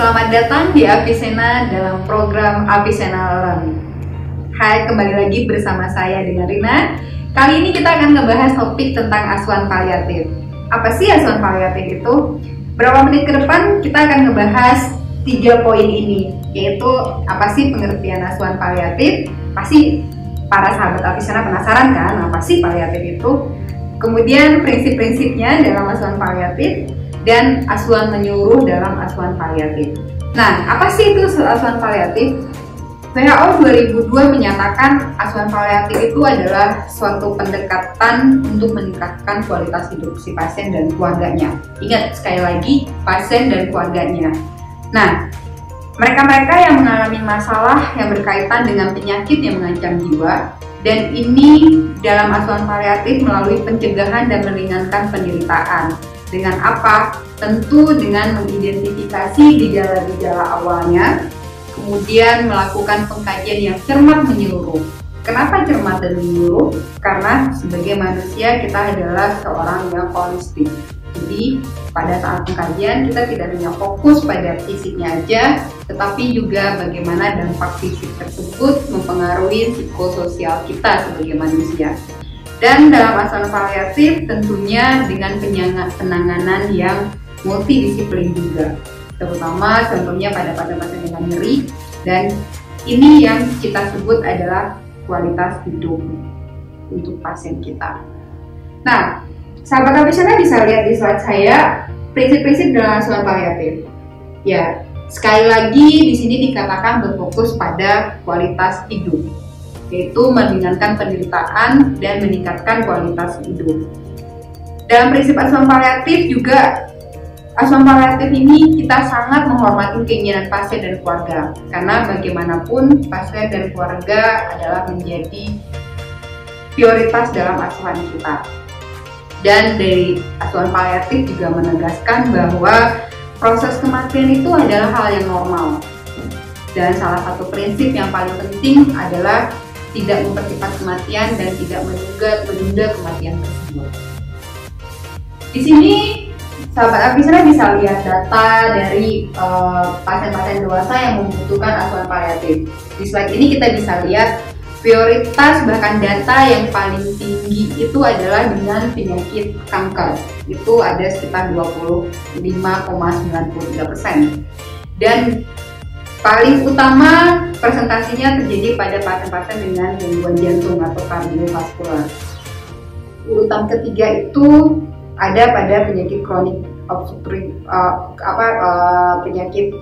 Selamat datang di Apisena dalam program Apisena Learn. Hai, kembali lagi bersama saya dengan Rina. Kali ini kita akan ngebahas topik tentang asuhan paliatif. Apa sih asuhan paliatif itu? Berapa menit ke depan kita akan ngebahas tiga poin ini, yaitu apa sih pengertian asuhan paliatif? Pasti para sahabat Apisena penasaran kan, apa sih paliatif itu? Kemudian prinsip-prinsipnya dalam asuhan paliatif dan asuhan menyuruh dalam asuhan paliatif. Nah, apa sih itu asuhan paliatif? WHO 2002 menyatakan asuhan paliatif itu adalah suatu pendekatan untuk meningkatkan kualitas hidup si pasien dan keluarganya. Ingat sekali lagi, pasien dan keluarganya. Nah, mereka-mereka yang mengalami masalah yang berkaitan dengan penyakit yang mengancam jiwa dan ini dalam asuhan paliatif melalui pencegahan dan meringankan penderitaan. Dengan apa? Tentu dengan mengidentifikasi gejala-gejala awalnya, kemudian melakukan pengkajian yang cermat menyeluruh. Kenapa cermat dan menyeluruh? Karena sebagai manusia kita adalah seorang yang holistik. Jadi pada saat pengkajian kita tidak hanya fokus pada fisiknya aja, tetapi juga bagaimana dampak fisik tersebut mempengaruhi psikososial kita sebagai manusia. Dan dalam asuhan paliatif tentunya dengan penanganan yang multidisiplin juga, terutama contohnya pada pasien-pasien dengan nyeri dan ini yang kita sebut adalah kualitas hidup untuk pasien kita. Nah, sahabat Apisana bisa lihat di slide saya prinsip-prinsip dalam asuhan paliatif. Ya, sekali lagi di sini dikatakan berfokus pada kualitas hidup, yaitu meringankan penderitaan dan meningkatkan kualitas hidup. Dalam prinsip asuhan paliatif juga asuhan paliatif ini kita sangat menghormati keinginan pasien dan keluarga karena bagaimanapun pasien dan keluarga adalah menjadi prioritas dalam asuhan kita dan dari asuhan paliatif juga menegaskan bahwa proses kematian itu adalah hal yang normal. Dan salah satu prinsip yang paling penting adalah tidak mempercepat kematian dan tidak menunda, menunda kematian tersebut. Di sini sahabat Apisra bisa lihat data dari eh, pasien-pasien uh, dewasa yang membutuhkan asuhan paliatif. Di slide ini kita bisa lihat prioritas bahkan data yang paling tinggi itu adalah dengan penyakit kanker itu ada sekitar 25,93 persen dan paling utama presentasinya terjadi pada pasien-pasien dengan gangguan jantung atau kardiovaskular urutan ketiga itu ada pada penyakit kronik obstruktif uh, apa uh, penyakit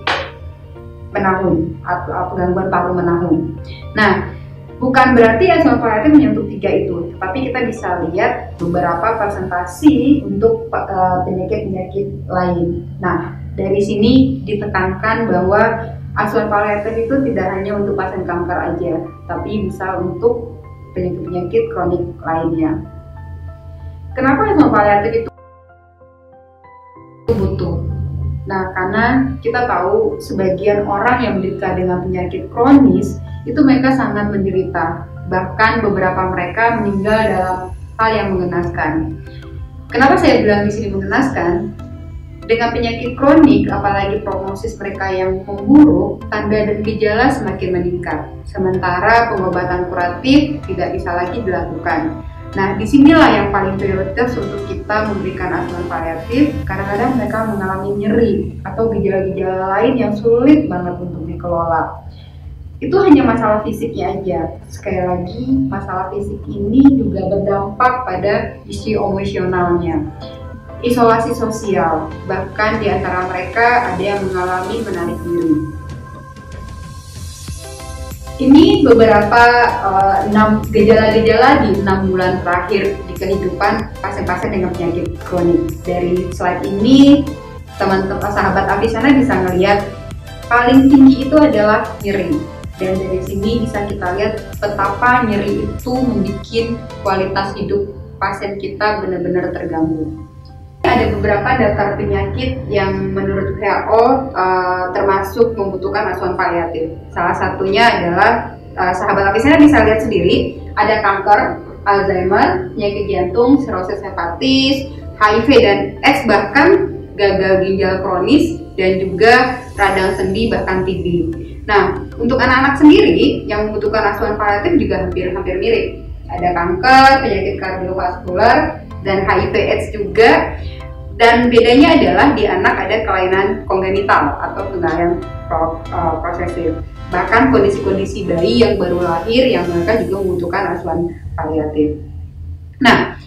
menahun atau gangguan paru menahun. Nah, Bukan berarti paliatif menyentuh tiga itu, tapi kita bisa lihat beberapa presentasi untuk eh, penyakit-penyakit uh, lain. Nah, dari sini ditekankan bahwa asuhan paliatif itu tidak hanya untuk pasien kanker aja, tapi bisa untuk penyakit-penyakit kronik lainnya. Kenapa asuhan paliatif itu butuh? Nah, karena kita tahu sebagian orang yang menderita dengan penyakit kronis itu mereka sangat menderita. Bahkan beberapa mereka meninggal dalam hal yang mengenaskan. Kenapa saya bilang di sini mengenaskan? Dengan penyakit kronik, apalagi prognosis mereka yang memburuk, tanda dan gejala semakin meningkat. Sementara pengobatan kuratif tidak bisa lagi dilakukan. Nah, di sinilah yang paling prioritas untuk kita memberikan asuhan paliatif. Kadang-kadang mereka mengalami nyeri atau gejala-gejala lain yang sulit banget untuk dikelola itu hanya masalah fisiknya aja. Sekali lagi, masalah fisik ini juga berdampak pada isi emosionalnya. Isolasi sosial, bahkan di antara mereka ada yang mengalami menarik diri. Ini beberapa uh, gejala-gejala di enam bulan terakhir di kehidupan pasien-pasien dengan penyakit kronik. Dari slide ini, teman-teman sahabat Apisana bisa melihat paling tinggi itu adalah nyeri dan dari sini bisa kita lihat betapa nyeri itu membuat kualitas hidup pasien kita benar-benar terganggu. Ada beberapa daftar penyakit yang menurut WHO uh, eh, termasuk membutuhkan asuhan paliatif. Salah satunya adalah uh, sahabat lapisnya bisa lihat sendiri, ada kanker, Alzheimer, penyakit jantung, sirosis hepatis, HIV dan AIDS bahkan gagal ginjal kronis dan juga radang sendi bahkan TB. Nah, untuk anak-anak sendiri yang membutuhkan asuhan paliatif juga hampir-hampir mirip. Ada kanker, penyakit kardiovaskular, dan HIV/AIDS juga. Dan bedanya adalah di anak ada kelainan kongenital atau kelalaian pro, uh, prosesif. Bahkan kondisi-kondisi bayi yang baru lahir yang mereka juga membutuhkan asuhan paliatif. Nah,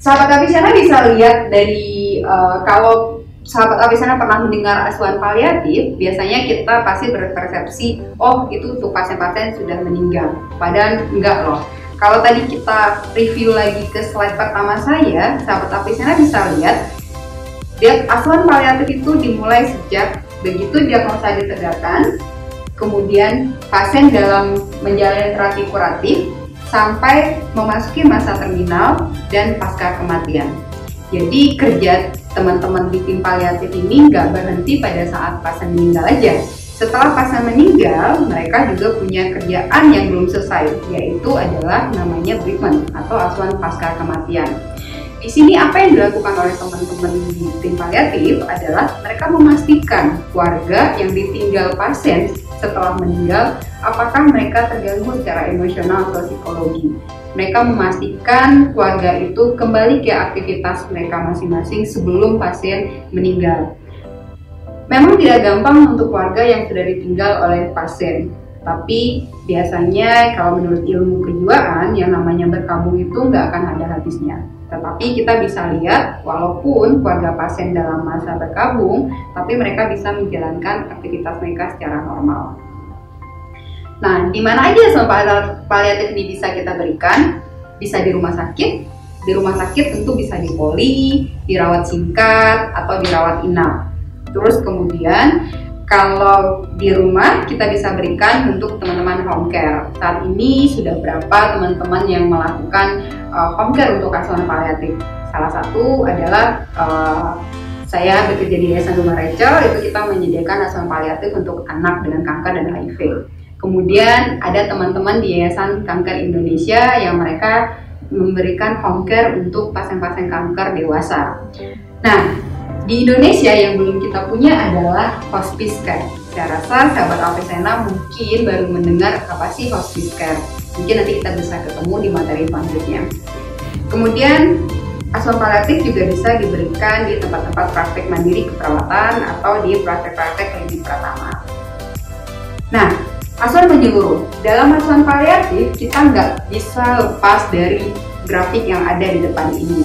sahabat Apisana bisa lihat dari uh, kalau sahabat Apisana pernah mendengar asuhan paliatif, biasanya kita pasti berpersepsi, oh itu untuk pasien-pasien sudah meninggal. Padahal enggak loh. Kalau tadi kita review lagi ke slide pertama saya, sahabat Apisana bisa lihat, lihat asuhan paliatif itu dimulai sejak begitu diagnosa ditegakkan, kemudian pasien dalam menjalani terapi kuratif, sampai memasuki masa terminal dan pasca kematian. Jadi kerja teman-teman di tim paliatif ini nggak berhenti pada saat pasien meninggal aja. Setelah pasien meninggal, mereka juga punya kerjaan yang belum selesai, yaitu adalah namanya treatment atau asuhan pasca kematian. Di sini apa yang dilakukan oleh teman-teman di tim paliatif adalah mereka memastikan keluarga yang ditinggal pasien setelah meninggal, apakah mereka terganggu secara emosional atau psikologi. Mereka memastikan keluarga itu kembali ke aktivitas mereka masing-masing sebelum pasien meninggal. Memang tidak gampang untuk keluarga yang sudah ditinggal oleh pasien, tapi biasanya kalau menurut ilmu kejiwaan yang namanya berkabung itu nggak akan ada habisnya. Tetapi kita bisa lihat walaupun keluarga pasien dalam masa berkabung, tapi mereka bisa menjalankan aktivitas mereka secara normal. Nah, di mana aja sama paliatif ini bisa kita berikan? Bisa di rumah sakit. Di rumah sakit tentu bisa di poli, dirawat singkat, atau dirawat inap. Terus kemudian kalau di rumah kita bisa berikan untuk teman-teman home care. Saat ini sudah berapa teman-teman yang melakukan uh, home care untuk asuhan paliatif? Salah satu adalah uh, saya bekerja di Yayasan Rumah Rachel, itu kita menyediakan asuhan paliatif untuk anak dengan kanker dan HIV. Kemudian ada teman-teman di Yayasan Kanker Indonesia yang mereka memberikan home care untuk pasien-pasien kanker dewasa. Nah, di Indonesia yang belum kita punya adalah hospice care. Saya rasa sahabat Alpesena mungkin baru mendengar apa sih hospice care. Mungkin nanti kita bisa ketemu di materi selanjutnya. Kemudian asuhan paliatif juga bisa diberikan di tempat-tempat praktek mandiri keperawatan atau di praktek-praktek klinik pertama. Nah, asuhan menyeluruh. Dalam asuhan paliatif, kita nggak bisa lepas dari grafik yang ada di depan ini.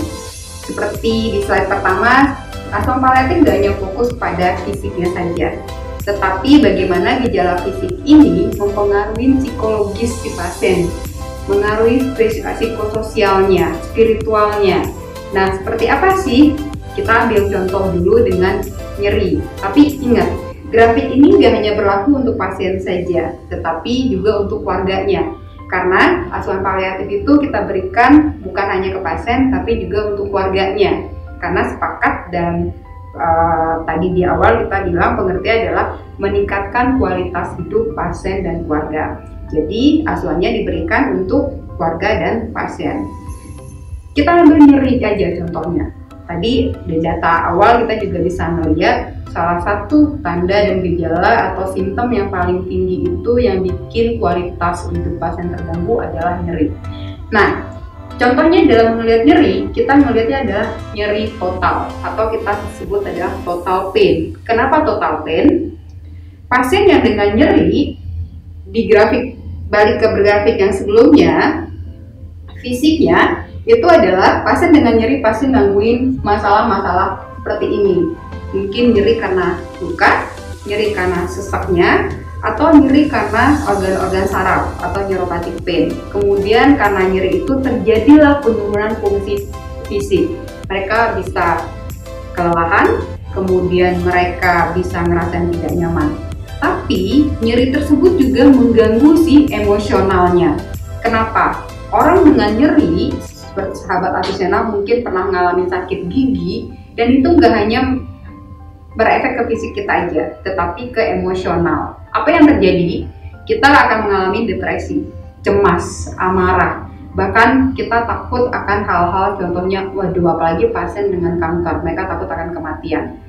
Seperti di slide pertama, Asuhan paliatif tidak hanya fokus pada fisiknya saja, tetapi bagaimana gejala fisik ini mempengaruhi psikologis si pasien, mengaruhi psikososialnya, spiritualnya. Nah, seperti apa sih? Kita ambil contoh dulu dengan nyeri. Tapi ingat, grafik ini nggak hanya berlaku untuk pasien saja, tetapi juga untuk keluarganya. Karena asuhan paliatif itu kita berikan bukan hanya ke pasien, tapi juga untuk keluarganya karena sepakat dan uh, tadi di awal kita bilang pengertian adalah meningkatkan kualitas hidup pasien dan keluarga. Jadi asuhannya diberikan untuk keluarga dan pasien. Kita ambil nyeri aja contohnya. Tadi di data awal kita juga bisa melihat salah satu tanda dan gejala atau simptom yang paling tinggi itu yang bikin kualitas hidup pasien terganggu adalah nyeri. Nah, Contohnya dalam melihat nyeri, kita melihatnya adalah nyeri total atau kita sebut adalah total pain. Kenapa total pain? Pasien yang dengan nyeri di grafik balik ke grafik yang sebelumnya, fisiknya itu adalah pasien dengan nyeri pasti gangguin masalah-masalah seperti ini. Mungkin nyeri karena luka, nyeri karena sesaknya, atau nyeri karena organ-organ saraf atau neuropathic pain. Kemudian karena nyeri itu terjadilah penurunan fungsi fisik. Mereka bisa kelelahan, kemudian mereka bisa ngerasain tidak nyaman. Tapi nyeri tersebut juga mengganggu si emosionalnya. Kenapa? Orang dengan nyeri, sahabat Avicenna mungkin pernah mengalami sakit gigi, dan itu nggak hanya berefek ke fisik kita aja, tetapi ke emosional. Apa yang terjadi? Kita akan mengalami depresi, cemas, amarah, bahkan kita takut akan hal-hal contohnya, waduh apalagi pasien dengan kanker, mereka takut akan kematian.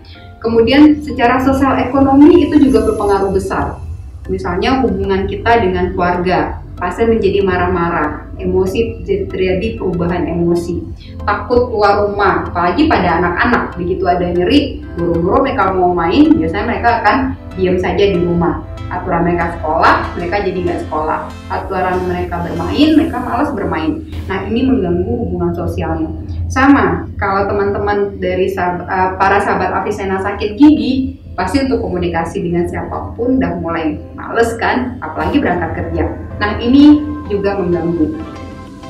Kemudian secara sosial ekonomi itu juga berpengaruh besar. Misalnya hubungan kita dengan keluarga, pasien menjadi marah-marah, emosi terjadi perubahan emosi, takut keluar rumah, apalagi pada anak-anak begitu ada nyeri, buru-buru mereka mau main, biasanya mereka akan diam saja di rumah. Aturan mereka sekolah, mereka jadi nggak sekolah. Aturan mereka bermain, mereka malas bermain. Nah ini mengganggu hubungan sosialnya. Sama, kalau teman-teman dari sahab, uh, para sahabat Avicenna sakit gigi, pasti untuk komunikasi dengan siapa pun udah mulai males kan, apalagi berangkat kerja. Nah ini juga mengganggu.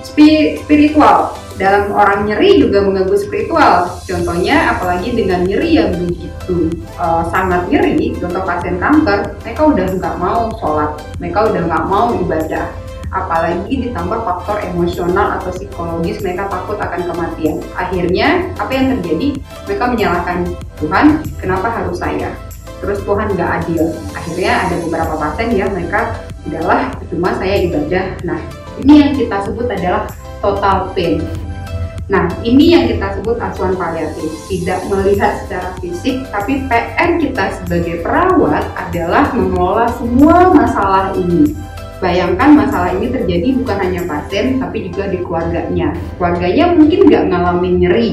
Spiritual, dalam orang nyeri juga mengganggu spiritual. Contohnya, apalagi dengan nyeri yang begitu uh, sangat nyeri, contoh pasien kanker, mereka udah nggak mau sholat, mereka udah nggak mau ibadah, apalagi ditambah faktor emosional atau psikologis mereka takut akan kematian. Akhirnya apa yang terjadi? Mereka menyalahkan Tuhan, kenapa harus saya? Terus Tuhan nggak adil. Akhirnya ada beberapa pasien yang mereka udahlah cuma saya ibadah. Nah ini yang kita sebut adalah total pain. Nah, ini yang kita sebut asuhan paliatif. Tidak melihat secara fisik, tapi PR kita sebagai perawat adalah mengelola semua masalah ini Bayangkan masalah ini terjadi bukan hanya pasien, tapi juga di keluarganya. Keluarganya mungkin nggak ngalamin nyeri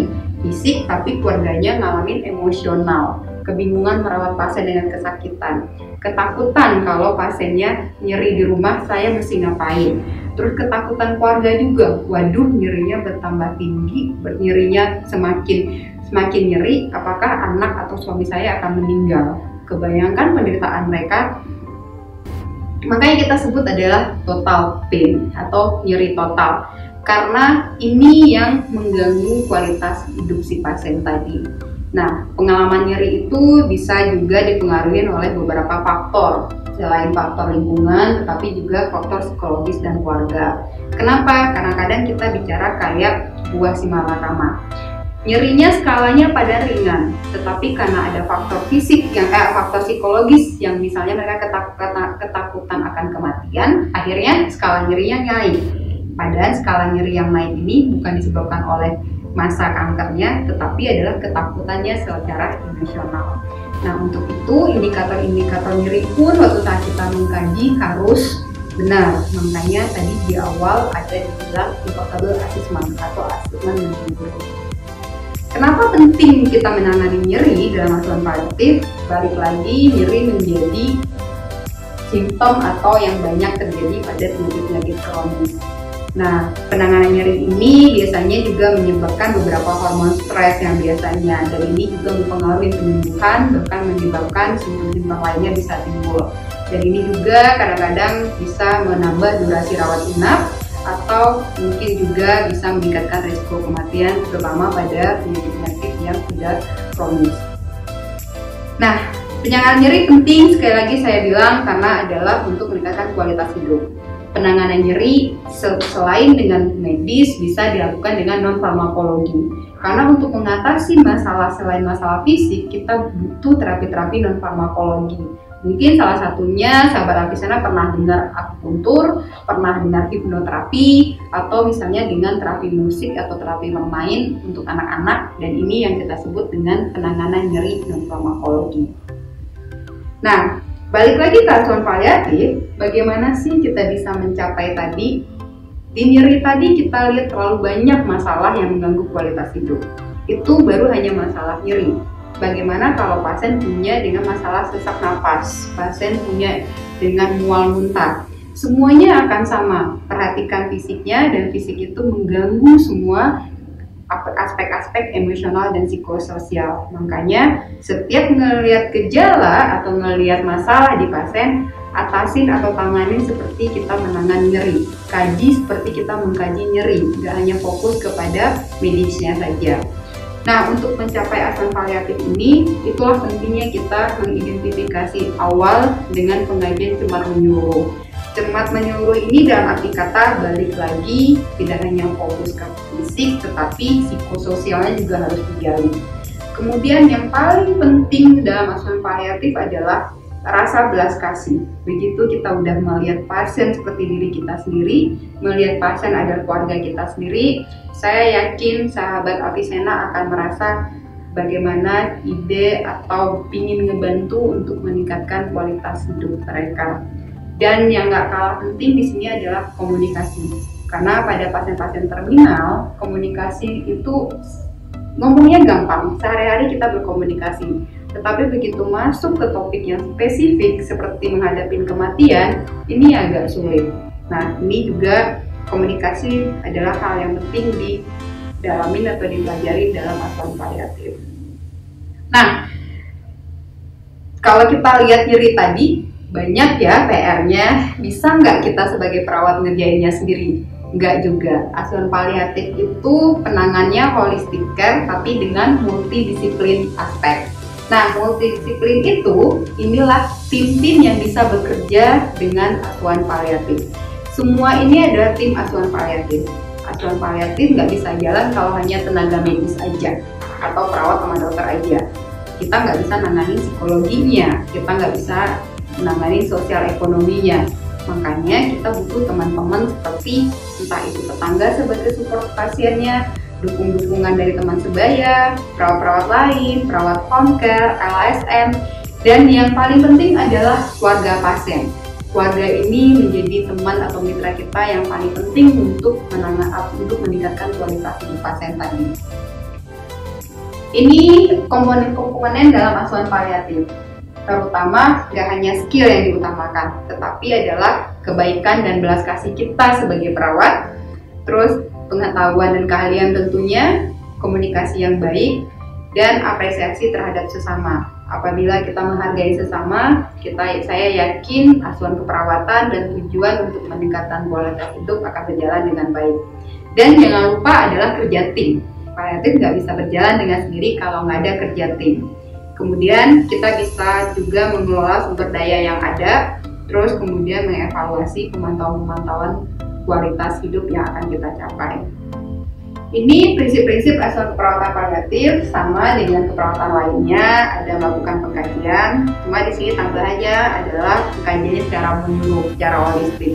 fisik, tapi keluarganya ngalamin emosional. Kebingungan merawat pasien dengan kesakitan. Ketakutan kalau pasiennya nyeri di rumah, saya mesti ngapain. Terus ketakutan keluarga juga, waduh nyerinya bertambah tinggi, nyerinya semakin semakin nyeri, apakah anak atau suami saya akan meninggal? Kebayangkan penderitaan mereka Makanya kita sebut adalah total pain atau nyeri total karena ini yang mengganggu kualitas hidup si pasien tadi. Nah, pengalaman nyeri itu bisa juga dipengaruhi oleh beberapa faktor selain faktor lingkungan, tetapi juga faktor psikologis dan keluarga. Kenapa? Karena kadang kita bicara kayak buah si malakama. Nyerinya skalanya pada ringan, tetapi karena ada faktor fisik yang eh, faktor psikologis yang misalnya mereka ketakutan, ketakutan akan kematian, akhirnya skala nyerinya naik. Padahal skala nyeri yang naik ini bukan disebabkan oleh masa kankernya, tetapi adalah ketakutannya secara emosional. Nah, untuk itu indikator-indikator nyeri pun waktu saat kita mengkaji harus benar. Makanya tadi di awal ada dibilang invokable assessment atau assessment yang Kenapa penting kita menangani nyeri dalam asuhan paliatif? Balik lagi, nyeri menjadi simptom atau yang banyak terjadi pada penyakit-penyakit kronis. Nah, penanganan nyeri ini biasanya juga menyebabkan beberapa hormon stres yang biasanya dan ini juga mempengaruhi penyembuhan bahkan menyebabkan simptom-simptom lainnya bisa timbul. Dan ini juga kadang-kadang bisa menambah durasi rawat inap atau mungkin juga bisa meningkatkan risiko kematian terutama pada penyakit-penyakit yang sudah kronis. Nah, penanganan nyeri penting sekali lagi saya bilang karena adalah untuk meningkatkan kualitas hidup. Penanganan nyeri selain dengan medis bisa dilakukan dengan non farmakologi. Karena untuk mengatasi masalah selain masalah fisik, kita butuh terapi-terapi non farmakologi Mungkin salah satunya sahabat Apisana pernah dengar akupuntur, pernah dengar hipnoterapi, atau misalnya dengan terapi musik atau terapi bermain untuk anak-anak dan ini yang kita sebut dengan penanganan nyeri non farmakologi. Nah, balik lagi ke asuhan paliatif, bagaimana sih kita bisa mencapai tadi? Di nyeri tadi kita lihat terlalu banyak masalah yang mengganggu kualitas hidup. Itu baru hanya masalah nyeri Bagaimana kalau pasien punya dengan masalah sesak nafas, pasien punya dengan mual muntah, semuanya akan sama. Perhatikan fisiknya dan fisik itu mengganggu semua aspek-aspek emosional dan psikososial. Makanya setiap melihat gejala atau melihat masalah di pasien, atasin atau tanganin seperti kita menangani nyeri. Kaji seperti kita mengkaji nyeri, nggak hanya fokus kepada medisnya saja. Nah, untuk mencapai asuhan paliatif ini, itulah pentingnya kita mengidentifikasi awal dengan pengajian cermat menyuruh. Cermat menyuruh ini dalam arti kata balik lagi tidak hanya fokus ke fisik, tetapi psikososialnya juga harus digali. Kemudian yang paling penting dalam asuhan paliatif adalah rasa belas kasih. Begitu kita udah melihat pasien seperti diri kita sendiri, melihat pasien adalah keluarga kita sendiri, saya yakin sahabat Apisena akan merasa bagaimana ide atau ingin ngebantu untuk meningkatkan kualitas hidup mereka. Dan yang nggak kalah penting di sini adalah komunikasi. Karena pada pasien-pasien terminal, komunikasi itu ngomongnya gampang, sehari-hari kita berkomunikasi. Tetapi begitu masuk ke topik yang spesifik seperti menghadapi kematian, ini agak sulit. Nah, ini juga komunikasi adalah hal yang penting di dalamin atau dipelajari dalam asuhan paliatif. Nah, kalau kita lihat nyeri tadi, banyak ya PR-nya. Bisa nggak kita sebagai perawat ngerjainnya sendiri? Nggak juga. Asuhan paliatif itu penangannya holistic care, tapi dengan multidisiplin aspek. Nah, multidisiplin itu inilah tim-tim yang bisa bekerja dengan asuhan paliatif. Semua ini adalah tim asuhan paliatif asuhan paliatif nggak bisa jalan kalau hanya tenaga medis aja atau perawat sama dokter aja. Kita nggak bisa nanganin psikologinya, kita nggak bisa menangani sosial ekonominya. Makanya kita butuh teman-teman seperti entah itu tetangga sebagai support pasiennya, dukung-dukungan dari teman sebaya, perawat-perawat lain, perawat care, LSM, dan yang paling penting adalah keluarga pasien keluarga ini menjadi teman atau mitra kita yang paling penting untuk menangani untuk meningkatkan kualitas hidup pasien tadi. Ini komponen-komponen dalam asuhan paliatif, terutama gak hanya skill yang diutamakan, tetapi adalah kebaikan dan belas kasih kita sebagai perawat, terus pengetahuan dan keahlian tentunya, komunikasi yang baik, dan apresiasi terhadap sesama apabila kita menghargai sesama, kita saya yakin asuhan keperawatan dan tujuan untuk meningkatkan kualitas hidup akan berjalan dengan baik. Dan jangan lupa adalah kerja tim. Paliatif nggak bisa berjalan dengan sendiri kalau nggak ada kerja tim. Kemudian kita bisa juga mengelola sumber daya yang ada, terus kemudian mengevaluasi pemantauan-pemantauan kualitas hidup yang akan kita capai. Ini prinsip-prinsip asuhan keperawatan paliatif sama dengan keperawatan lainnya ada melakukan pengkajian. Cuma di sini tambah aja adalah pengkajiannya secara menyeluruh, secara holistik.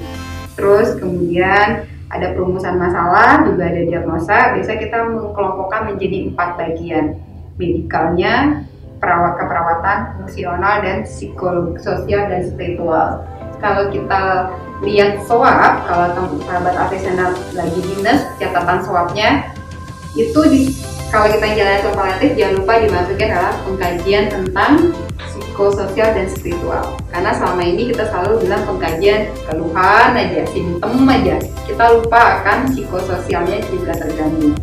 Terus kemudian ada perumusan masalah, juga ada diagnosa. Biasa kita mengkelompokkan menjadi empat bagian. Medikalnya, perawat keperawatan, fungsional, dan psikolog, sosial, dan spiritual. Kalau kita lihat swab kalau sahabat artisanal lagi dinas catatan swabnya itu di, kalau kita jalan paliatif jangan lupa dimasukin adalah pengkajian tentang psikososial dan spiritual. Karena selama ini kita selalu bilang pengkajian keluhan aja simptom aja. Kita lupa akan psikososialnya juga terganggu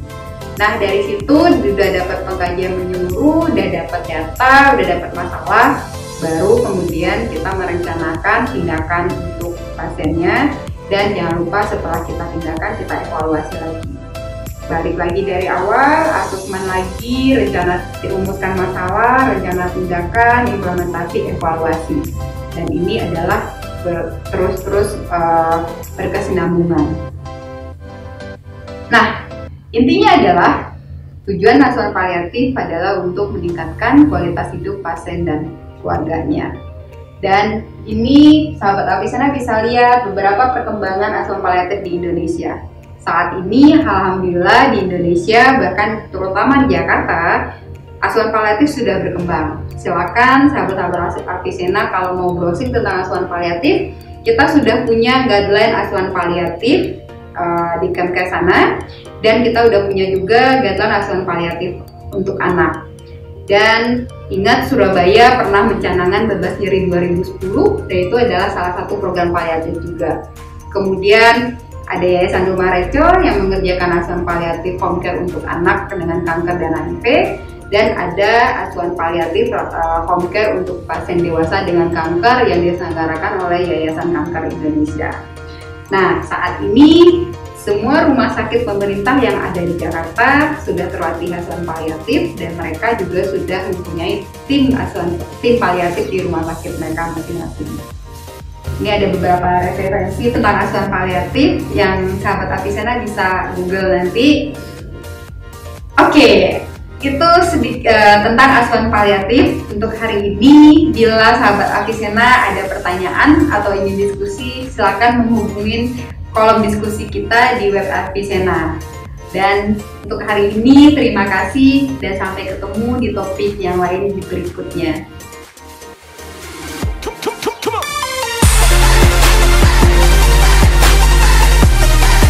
nah dari situ sudah dapat pengkajian menyeluruh udah dapat data udah dapat masalah baru kemudian kita merencanakan tindakan untuk pasiennya. Dan jangan lupa setelah kita tindakan kita evaluasi lagi. Balik lagi dari awal asesmen lagi rencana dirumuskan masalah rencana tindakan implementasi evaluasi. Dan ini adalah terus-terus uh, berkesinambungan. Nah intinya adalah tujuan asuhan paliatif adalah untuk meningkatkan kualitas hidup pasien dan keluarganya dan ini sahabat Apisana bisa lihat beberapa perkembangan asuhan paliatif di Indonesia. Saat ini alhamdulillah di Indonesia bahkan terutama di Jakarta asuhan paliatif sudah berkembang. Silakan sahabat-sahabat Apisena kalau mau browsing tentang asuhan paliatif, kita sudah punya guideline asuhan paliatif uh, di Kemkes sana dan kita udah punya juga guideline asuhan paliatif untuk anak. Dan ingat Surabaya pernah mencanangkan bebas nyeri 2010 dan itu adalah salah satu program paliatif juga. Kemudian ada Yayasan Rumah Reco yang mengerjakan asuhan paliatif home care untuk anak dengan kanker dan HIV dan ada asuhan paliatif uh, home care untuk pasien dewasa dengan kanker yang diselenggarakan oleh Yayasan Kanker Indonesia. Nah, saat ini semua rumah sakit pemerintah yang ada di Jakarta sudah terlatih asuhan paliatif dan mereka juga sudah mempunyai tim asuhan tim paliatif di rumah sakit mereka masing-masing. Ini ada beberapa referensi tentang asuhan paliatif yang sahabat Apisena bisa Google nanti. Oke, itu sedikit uh, tentang asuhan paliatif untuk hari ini. Bila sahabat Apisena ada pertanyaan atau ingin diskusi, silakan menghubungi kolom diskusi kita di web Apisena. Dan untuk hari ini terima kasih dan sampai ketemu di topik yang lain di berikutnya.